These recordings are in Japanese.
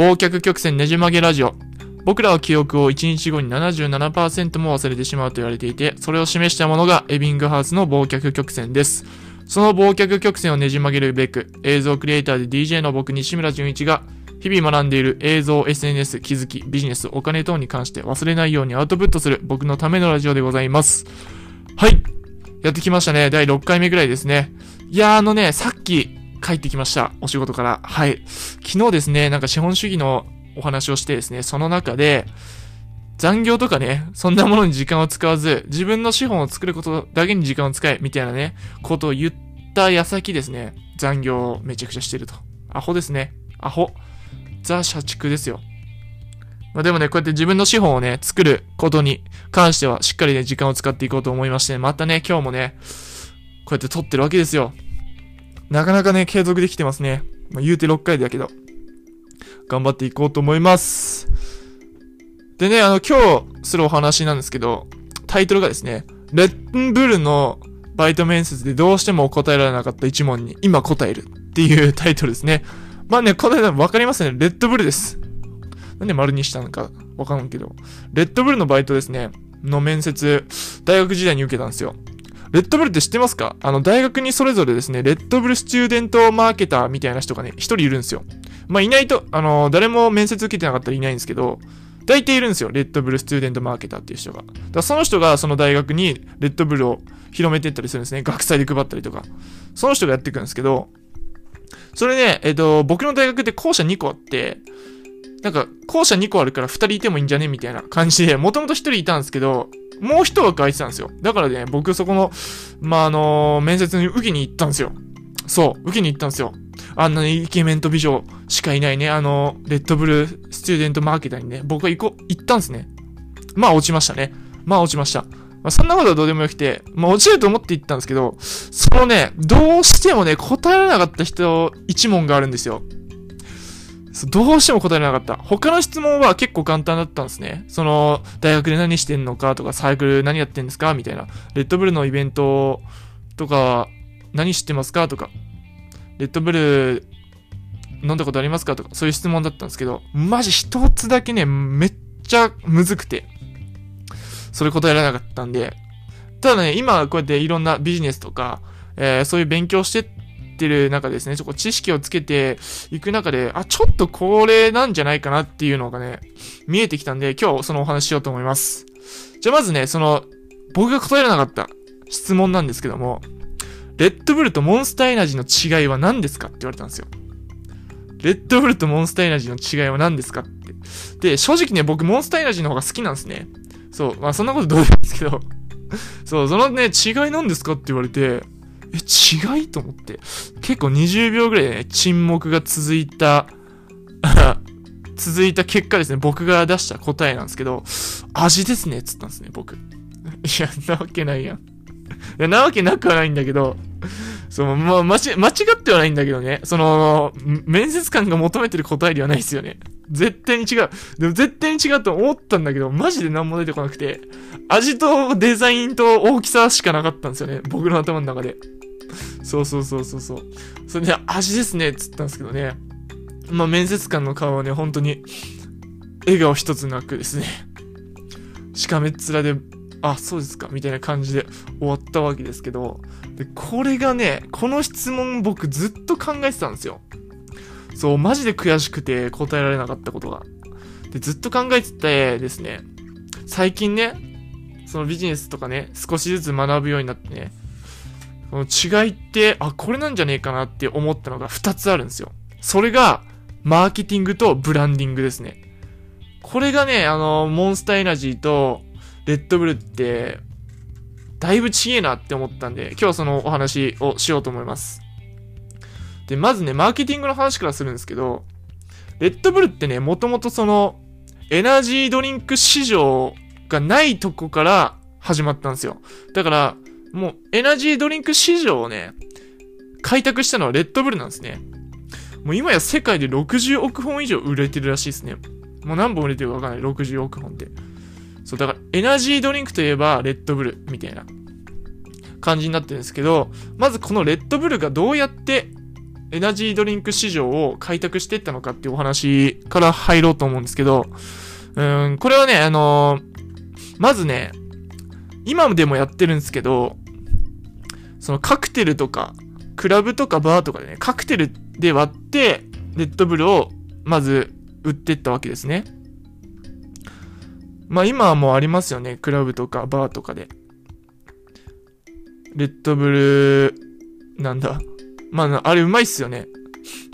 忘却曲線ねじ曲げラジオ。僕らは記憶を1日後に77%も忘れてしまうと言われていて、それを示したものがエビングハウスの忘却曲線です。その忘却曲線をねじ曲げるべく、映像クリエイターで DJ の僕西村淳一が、日々学んでいる映像、SNS、気づき、ビジネス、お金等に関して忘れないようにアウトプットする僕のためのラジオでございます。はい。やってきましたね。第6回目ぐらいですね。いやあのね、さっき帰ってきました。お仕事から。はい。昨日ですね、なんか資本主義のお話をしてですね、その中で、残業とかね、そんなものに時間を使わず、自分の資本を作ることだけに時間を使え、みたいなね、ことを言った矢先ですね、残業をめちゃくちゃしてると。アホですね。アホ。ザ社畜ですよ。まあでもね、こうやって自分の資本をね、作ることに関しては、しっかりね、時間を使っていこうと思いまして、またね、今日もね、こうやって撮ってるわけですよ。なかなかね、継続できてますね。まあ、言うて6回だけど。頑張っていこうと思います。でね、あの、今日するお話なんですけど、タイトルがですね、レッドブルのバイト面接でどうしても答えられなかった一問に今答えるっていう タイトルですね。まあね、答えわかりますね。レッドブルです。なんで丸にしたのかわかんないけど。レッドブルのバイトですね。の面接、大学時代に受けたんですよ。レッドブルって知ってますか？あの、大学にそれぞれですね、レッドブルスチューデントマーケターみたいな人がね、一人いるんですよ。まあ、いないと、あの、誰も面接受けてなかったらいないんですけど、大体いるんですよ。レッドブルスチューデントマーケターっていう人が。だからその人がその大学にレッドブルを広めていったりするんですね。学祭で配ったりとか。その人がやっていくんですけど、それね、えっ、と、僕の大学って校舎2個あって、なんか、校舎2個あるから2人いてもいいんじゃね？みたいな感じで、もともと1人いたんですけど、もう1枠空いてたんですよ。だからね、僕そこの、まあ、あの面接に受けに行ったんですよ。そう、受けに行ったんですよ。あんなにイケメンと美女しかいないね、あの、レッドブルスチューデントマーケターにね、僕は行こう、行ったんですね。まあ落ちましたね。まあ落ちました。まあそんなことはどうでもよくて、まあ落ちると思って行ったんですけど、そのね、どうしてもね、答えられなかった人、一問があるんですよ。どうしても答えられなかった。他の質問は結構簡単だったんですね。その、大学で何してんのかとか、サークル何やってんですかみたいな。レッドブルのイベントとか、何知ってますかとか、レッドブル飲んだことありますかとか、そういう質問だったんですけど、マジ一つだけね、めっちゃむずくて、それ答えられなかったんで、ただね、今こうやっていろんなビジネスとか、えーそういう勉強してってる中ですね、ちょっと知識をつけていく中で、あ、ちょっとこれなんじゃないかなっていうのがね、見えてきたんで、今日そのお話ししようと思います。じゃあまずね、その、僕が答えられなかった質問なんですけども、レッドブルとモンスターエナジーの違いは何ですかって言われたんですよ。レッドブルとモンスターエナジーの違いは何ですかって。で、正直ね、僕モンスターエナジーの方が好きなんですね。そう、まあそんなことどうでもいいんですけど。そう、そのね、違いなんですかって言われて、え、違いと思って。結構20秒ぐらいでね、沈黙が続いた、続いた結果ですね、僕が出した答えなんですけど、味ですね、つったんですね、僕。いや、なわけないやん。いや、なわけなくはないんだけど、そう、まあ、間違ってはないんだけどね、その、面接官が求めてる答えではないですよね。絶対に違う。でも絶対に違うと思ったんだけど、マジで何も出てこなくて、味とデザインと大きさしかなかったんですよね。僕の頭の中で。そうそうそうそうそう。それで、味ですね、つったんですけどね。まあ、面接官の顔はね、本当に、笑顔一つなくですね。しかめっ面で、あ、そうですか、みたいな感じで終わったわけですけど、で、これがね、この質問僕ずっと考えてたんですよ。そう、マジで悔しくて答えられなかったことが。で、ずっと考えててですね、最近ね、そのビジネスとかね、少しずつ学ぶようになってね、この違いって、あ、これなんじゃねえかなって思ったのが2つあるんですよ。それが、マーケティングとブランディングですね。これがね、あの、モンスターエナジーと、レッドブルって、だいぶ違えなって思ったんで、今日はそのお話をしようと思います。で、まずね、マーケティングの話からするんですけど、レッドブルってね、もともとその、エナジードリンク市場がないとこから始まったんですよ。だから、もう、エナジードリンク市場をね、開拓したのはレッドブルなんですね。もう今や世界で60億本以上売れてるらしいですね。もう何本売れてるかわかんない。60億本って。そう、だから、エナジードリンクといえば、レッドブル、みたいな感じになってるんですけど、まずこのレッドブルがどうやって、エナジードリンク市場を開拓していったのかっていうお話から入ろうと思うんですけど、うん、これはね、あのー、まずね、今でもやってるんですけど、そのカクテルとか、クラブとかバーとかでね、カクテルで割って、レッドブルをまず売ってったわけですね。まあ今はもうありますよね。クラブとかバーとかで。レッドブル、なんだ。まあ、あれうまいっすよね。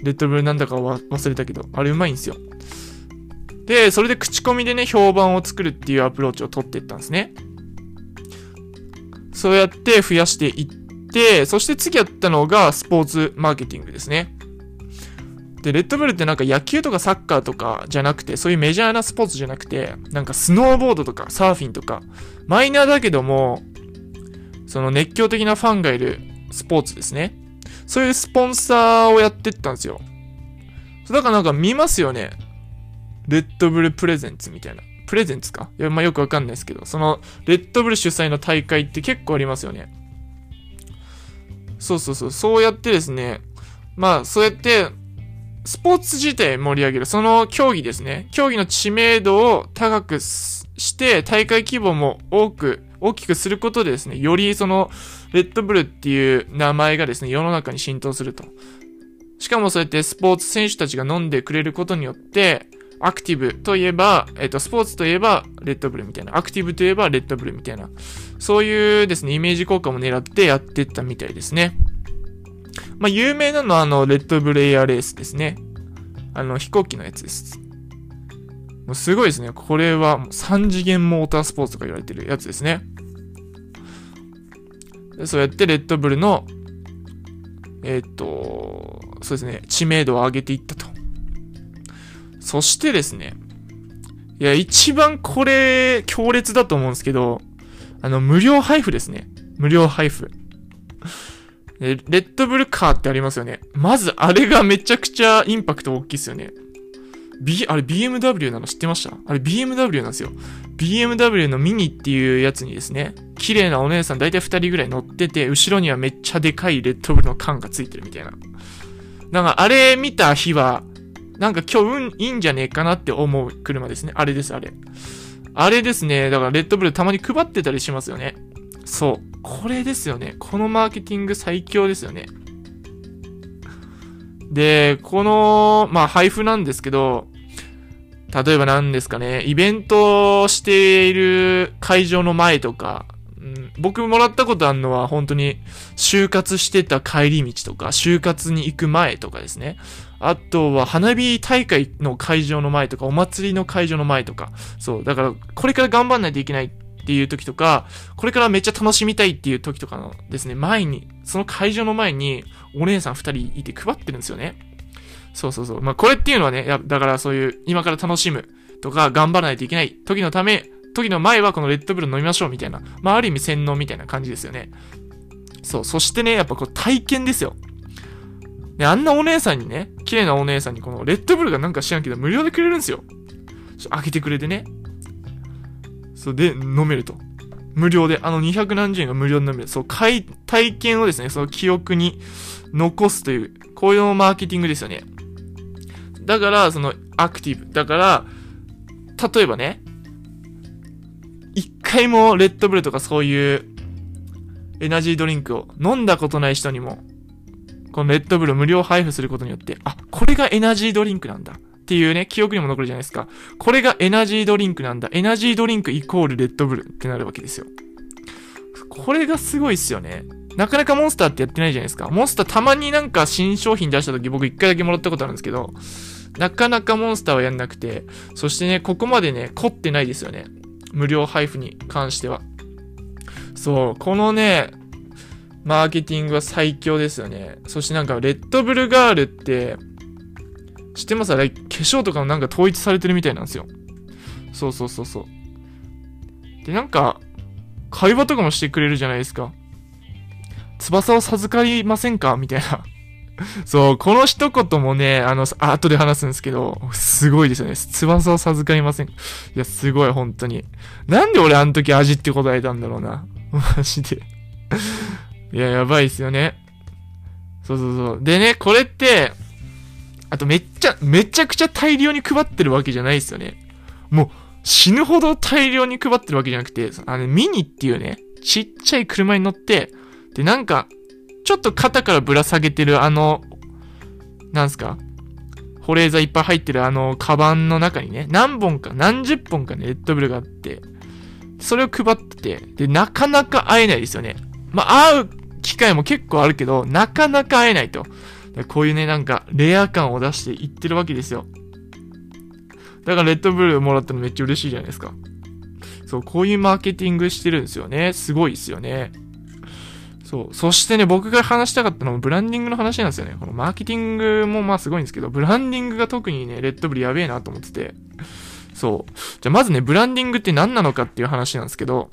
レッドブルなんだか忘れたけど、あれうまいんすよ。で、それで口コミでね、評判を作るっていうアプローチを取っていったんですね。そうやって増やしていって、そして次やったのがスポーツマーケティングですね。で、レッドブルってなんか野球とかサッカーとかじゃなくて、そういうメジャーなスポーツじゃなくて、なんかスノーボードとかサーフィンとか、マイナーだけども、その熱狂的なファンがいるスポーツですね。そういうスポンサーをやってったんですよ。だからなんか見ますよね。レッドブルプレゼンツみたいな。プレゼンツか？いや、まあよくわかんないですけど、その、レッドブル主催の大会って結構ありますよね。そうそうそう、そうやってですね、まあ、そうやって、スポーツ自体盛り上げる。その競技ですね。競技の知名度を高くして、大会規模も多く、大きくすることでですね、よりその、レッドブルっていう名前がですね、世の中に浸透すると。しかもそうやってスポーツ選手たちが飲んでくれることによって、アクティブといえば、えっ、と、スポーツといえば、レッドブルみたいな。アクティブといえば、レッドブルみたいな。そういうですね、イメージ効果も狙ってやってったみたいですね。まあ、有名なのは、あの、レッドブルエアレースですね。あの、飛行機のやつです。もうすごいですね。これは、3次元モータースポーツとか言われてるやつですね。そうやってレッドブルの、えっ、と、そうですね、知名度を上げていったと。そしてですね、いや、一番これ、強烈だと思うんですけど、あの、無料配布ですね。無料配布。レッドブルカーってありますよね。まず、あれがめちゃくちゃインパクト大きいですよね。B、あれ BMW なの知ってました？あれ BMW なんですよ。BMW のミニっていうやつにですね、綺麗なお姉さん大体2人ぐらい乗ってて、後ろにはめっちゃでかいレッドブルの缶がついてるみたいな。なんかあれ見た日は、なんか今日運いいんじゃねえかなって思う車ですね。あれです、あれ。あれですね。だからレッドブルたまに配ってたりしますよね。そう。これですよね。このマーケティング最強ですよね。で、この、まあ配布なんですけど、例えば何ですかね、イベントをしている会場の前とか、うん、僕もらったことあるのは本当に就活してた帰り道とか、就活に行く前とかですね。あとは花火大会の会場の前とか、お祭りの会場の前とか。そう。だから、これから頑張んないといけないっていう時とか、これからめっちゃ楽しみたいっていう時とかのですね、前に、その会場の前にお姉さん二人いて配ってるんですよね。そうそうそう。まあ、これっていうのはね、だからそういう、今から楽しむとか、頑張らないといけない時のため、時の前はこのレッドブル飲みましょうみたいな。まあ、ある意味洗脳みたいな感じですよね。そう。そしてね、やっぱこう体験ですよ。で、あんなお姉さんにね、綺麗なお姉さんにこのレッドブルがなんか知らんけど無料でくれるんですよ。開けてくれてね。そうで、飲めると。無料で、あの200何十円が無料で飲める。そう、体験をですね、その記憶に残すという、こういうマーケティングですよね。だから、その、アクティブ。だから、例えばね、一回もレッドブルとかそういうエナジードリンクを飲んだことない人にもこのレッドブルを無料配布することによって、あ、これがエナジードリンクなんだ。っていうね、記憶にも残るじゃないですか。これがエナジードリンクなんだ。エナジードリンクイコールレッドブルってなるわけですよ。これがすごいっすよね。なかなかモンスターってやってないじゃないですか。モンスターたまになんか新商品出した時僕一回だけもらったことあるんですけど、なかなかモンスターはやんなくて、そしてね、ここまでね、凝ってないですよね。無料配布に関しては。そう、このね、マーケティングは最強ですよね。そしてなんか、レッドブルガールって、知ってますあれ、化粧とかもなんか統一されてるみたいなんですよ。そうそうそうそう。で、なんか、会話とかもしてくれるじゃないですか。翼を授かりませんか？みたいな。そう、この一言もね、あの、後で話すんですけど、すごいですよね。翼を授かりません。いや、すごい、本当に。なんで俺あの時味って答えたんだろうな。マジでいや、やばいっすよね。そうそうそう。でね、これって、あとめっちゃ、めちゃくちゃ大量に配ってるわけじゃないですよね。もう、死ぬほど大量に配ってるわけじゃなくて、あの、ミニっていうね、ちっちゃい車に乗って、で、なんか、ちょっと肩からぶら下げてるあの、なんすか保冷剤いっぱい入ってるあの、カバンの中にね、何本か、何十本かね、レッドブルがあって、それを配ってて、で、なかなか会えないですよね。まあ、会う機会も結構あるけど、なかなか会えないと。こういうね、なんか、レア感を出していってるわけですよ。だからレッドブルもらったのめっちゃ嬉しいじゃないですか。そう、こういうマーケティングしてるんですよね。すごいですよね。そう。そしてね、僕が話したかったのもブランディングの話なんですよね。このマーケティングもまあすごいんですけど、ブランディングが特にね、レッドブルやべえなと思ってて。そう。じゃまずね、ブランディングって何なのかっていう話なんですけど、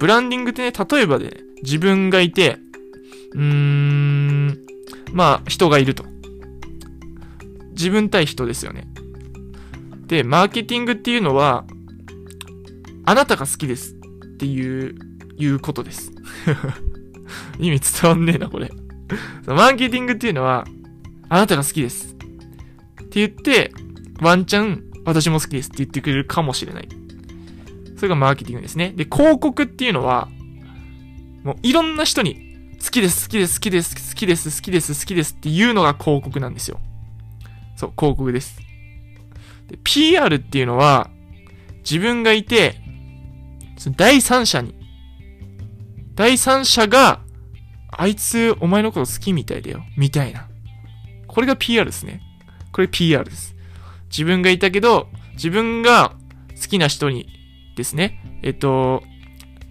ブランディングってね、例えばで、ね、自分がいて、うーん、まあ、人がいると。自分対人ですよね。で、マーケティングっていうのは、あなたが好きですっていう、いうことです。意味伝わんねえな、これ。マーケティングっていうのは、あなたが好きです。って言って、ワンチャン、私も好きですって言ってくれるかもしれない。それがマーケティングですね。で、広告っていうのは、もういろんな人に、好きです、好きです、好きです、好きです、好きです、好きですっていうのが広告なんですよ。そう、広告です。で、PR っていうのは、自分がいて、その第三者に、第三者が、あいつ、お前のこと好きみたいだよ。みたいな。これが PR ですね。これ PR です。自分がいたけど、自分が好きな人にですね、えっと、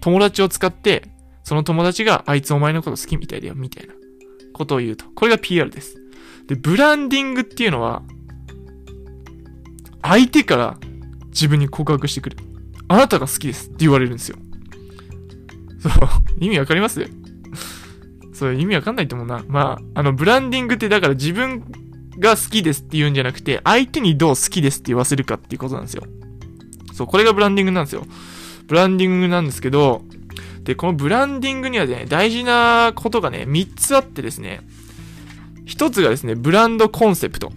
友達を使って、その友達があいつお前のこと好きみたいだよ、みたいなことを言うと。これが PR です。で、ブランディングっていうのは、相手から自分に告白してくる。あなたが好きですって言われるんですよ。そう。意味わかります？そう、意味わかんないと思うな。まあ、あの、ブランディングってだから自分が好きですって言うんじゃなくて、相手にどう好きですって言わせるかっていうことなんですよ。そう、これがブランディングなんですよ。ブランディングなんですけど、で、このブランディングにはね、大事なことがね、3つあってですね、1つがですね、ブランドコンセプト。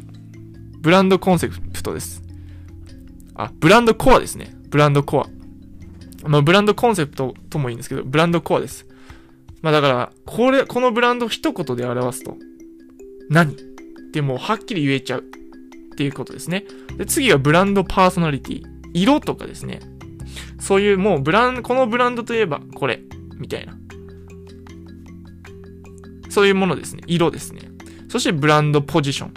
ブランドコンセプトです。あ、ブランドコアですね。ブランドコア。まあ、ブランドコンセプトともいいんですけど、ブランドコアです。まあだから、これ、このブランド一言で表すと、何？ってもうはっきり言えちゃうっていうことですね。で、次はブランドパーソナリティ。色とかですね。そういうもうブラン、このブランドといえばこれ、みたいな。そういうものですね。色ですね。そしてブランドポジション。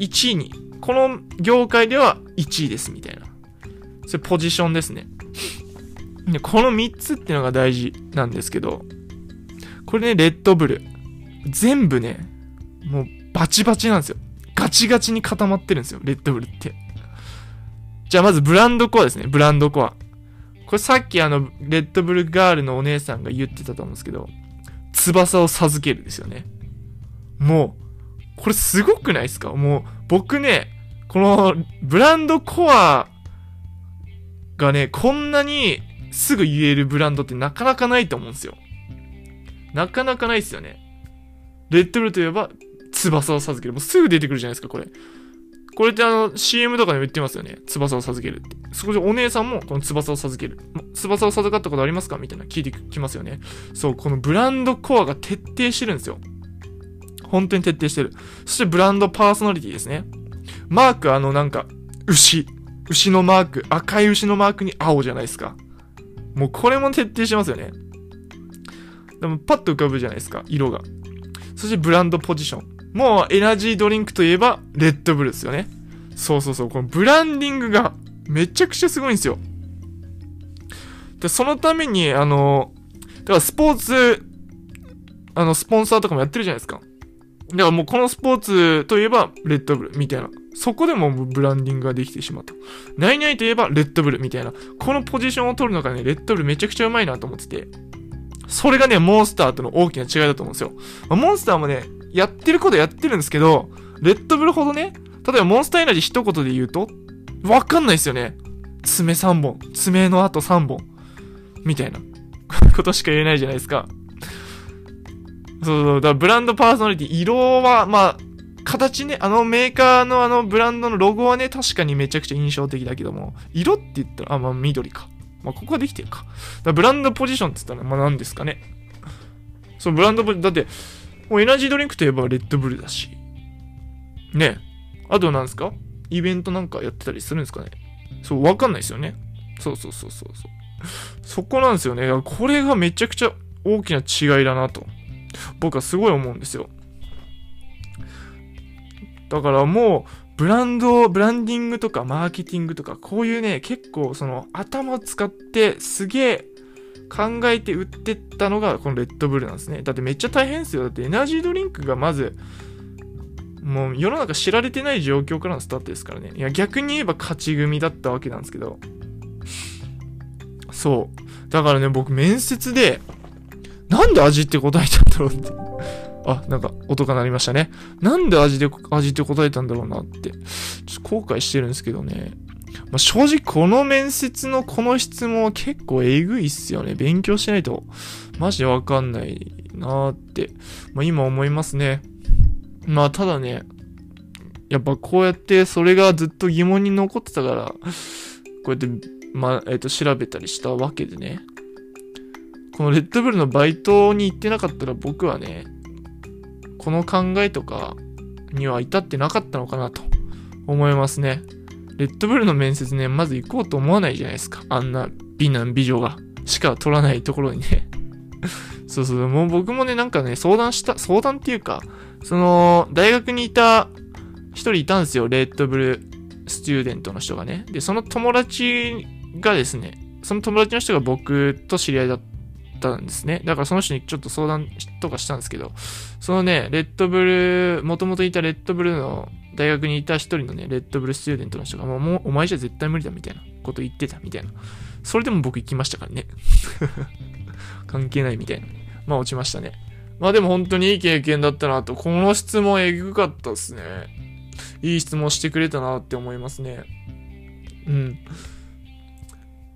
1位に、この業界では1位です、みたいな。それポジションですね。で、この3つっていうのが大事なんですけど、これね、レッドブル。全部ね、もうバチバチなんですよ。ガチガチに固まってるんですよ、レッドブルって。じゃあまずブランドコアですね、ブランドコア。これさっきあの、レッドブルガールのお姉さんが言ってたと思うんですけど、翼を授けるですよね。もう、これすごくないですか？もう、僕ね、このブランドコアがね、こんなにすぐ言えるブランドってなかなかないと思うんですよ。なかなかないですよね。レッドブルといえば、翼を授ける。もうすぐ出てくるじゃないですか、これ。これってあの、CM とかでも言ってますよね。翼を授けるって。そこでお姉さんもこの翼を授ける。翼を授かったことありますか？みたいな聞いてきますよね。そう、このブランドコアが徹底してるんですよ。本当に徹底してる。そしてブランドパーソナリティですね。マークあのなんか、牛。牛のマーク。赤い牛のマークに青じゃないですか。もうこれも徹底してますよね。でもパッと浮かぶじゃないですか。色が。そしてブランドポジション。もうエナジードリンクといえば、レッドブルですよね。そうそうそう。このブランディングがめちゃくちゃすごいんですよ。で、そのために、あの、だからスポーツ、あの、スポンサーとかもやってるじゃないですか。だからもうこのスポーツといえば、レッドブルみたいな。そこでもブランディングができてしまった。何々といえば、レッドブルみたいな。このポジションを取るのがね、レッドブルめちゃくちゃうまいなと思ってて。それがね、モンスターとの大きな違いだと思うんですよ。ま、モンスターもね、やってることやってるんですけど、レッドブルほどね、例えばモンスターエナジー一言で言うと、わかんないですよね。爪3本、爪の後3本、みたいな ことしか言えないじゃないですか。そうそう、だからブランドパーソナリティ、色は、まあ、形ね、あのメーカーのあのブランドのロゴはね、確かにめちゃくちゃ印象的だけども、色って言ったら、あ、まあ緑か。まあここはできてるか。だブランドポジションって言ったら、まあ何ですかね。そう、ブランドポジション、だって、もうエナジードリンクといえばレッドブルだし。ね。あとなんすか？イベントなんかやってたりするんですかね？そう、わかんないですよね。そうそうそうそうそう。そこなんですよね。これがめちゃくちゃ大きな違いだなと。僕はすごい思うんですよ。だからもう、ブランド、ブランディングとかマーケティングとか、こういうね、結構その頭使ってすげえ考えて売ってったのがこのレッドブルなんですね。だってめっちゃ大変ですよ。だってエナジードリンクがまず、もう世の中知られてない状況からのスタートですからね。いや、逆に言えば勝ち組だったわけなんですけど。そう。だからね、僕面接で、なんで味って答えたんだろうって。あ、なんか音が鳴りましたね。なんで味で、味って答えたんだろうなって。ちょっと後悔してるんですけどね。まあ、正直この面接のこの質問は結構えぐいっすよね。勉強しないと、マジでわかんないなーって、まあ、今思いますね。まあただね、やっぱこうやってそれがずっと疑問に残ってたから、こうやって、まあ、えっ、ー、と、調べたりしたわけでね。このレッドブルのバイトに行ってなかったら僕はね、この考えとかには至ってなかったのかなと思いますね。レッドブルの面接ね、まず行こうと思わないじゃないですか。あんな美男美女がしか取らないところにね。そうそう、もう僕もね、なんかね、相談した、相談っていうか、その、大学にいた一人いたんですよ、レッドブルスチューデントの人がね。で、その友達がですね、その友達の人が僕と知り合いだったんですね。だからその人にちょっと相談とかしたんですけど、そのね、レッドブル、もともといたレッドブルの大学にいた一人のね、レッドブルスチューデントの人が、もう、お前じゃ絶対無理だみたいなこと言ってたみたいな。それでも僕行きましたからね。関係ないみたいな。まあ落ちましたね。まあでも本当にいい経験だったなと、この質問えぐかったっすね。いい質問してくれたなって思いますね。うん。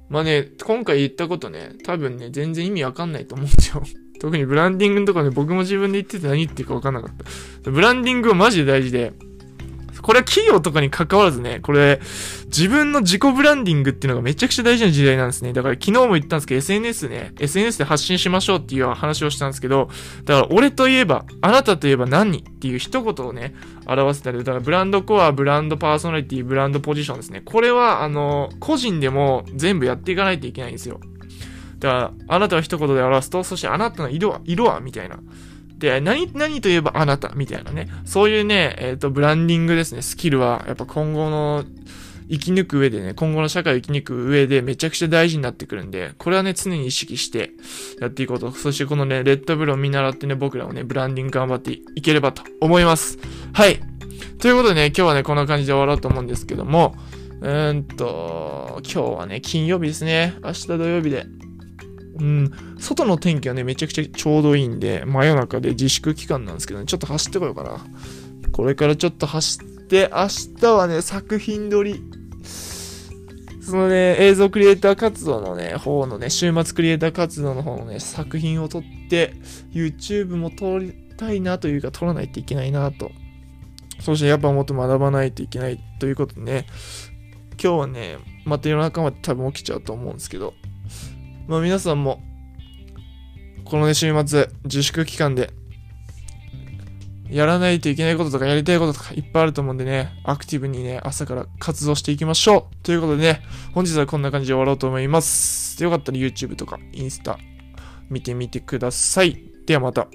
まあね、今回言ったことね、多分ね、全然意味わかんないと思うんですよ。特にブランディングのとかね、僕も自分で言ってて何言ってるかわかんなかった。ブランディングはマジで大事で、これは企業とかに関わらずね、これ、自分の自己ブランディングっていうのがめちゃくちゃ大事な時代なんですね。だから昨日も言ったんですけど、SNS ね、SNS で発信しましょうっていう話をしたんですけど、だから俺といえば、あなたといえば何っていう一言をね、表せたり、だからブランドコア、ブランドパーソナリティ、ブランドポジションですね。これは、あの、個人でも全部やっていかないといけないんですよ。だから、あなたは一言で表すと、そしてあなたの色は、色はみたいな。で、何、何といえばあなたみたいなね。そういうね、えっ、ー、と、ブランディングですね。スキルは、やっぱ今後の生き抜く上でね、今後の社会を生き抜く上でめちゃくちゃ大事になってくるんで、これはね、常に意識してやっていこうと。そしてこのね、レッドブルを見習ってね、僕らをね、ブランディング頑張っていければと思います。はい。ということでね、今日はね、こんな感じで終わろうと思うんですけども、うーんと、今日はね、金曜日ですね。明日土曜日で。うん、外の天気はね、めちゃくちゃちょうどいいんで、真夜中で自粛期間なんですけどね、ちょっと走ってこようかな。これからちょっと走って、明日はね、作品撮り。そのね、映像クリエイター活動のね、方のね、週末クリエイター活動の方のね、作品を撮って、YouTube も撮りたいなというか、撮らないといけないなと。そしてやっぱもっと学ばないといけないということでね、今日はね、また夜中まで多分起きちゃうと思うんですけど、まあ皆さんも、このね、週末、自粛期間で、やらないといけないこととかやりたいこととかいっぱいあると思うんでね、アクティブにね、朝から活動していきましょうということでね、本日はこんな感じで終わろうと思います。よかったら YouTube とかインスタ見てみてください。ではまた。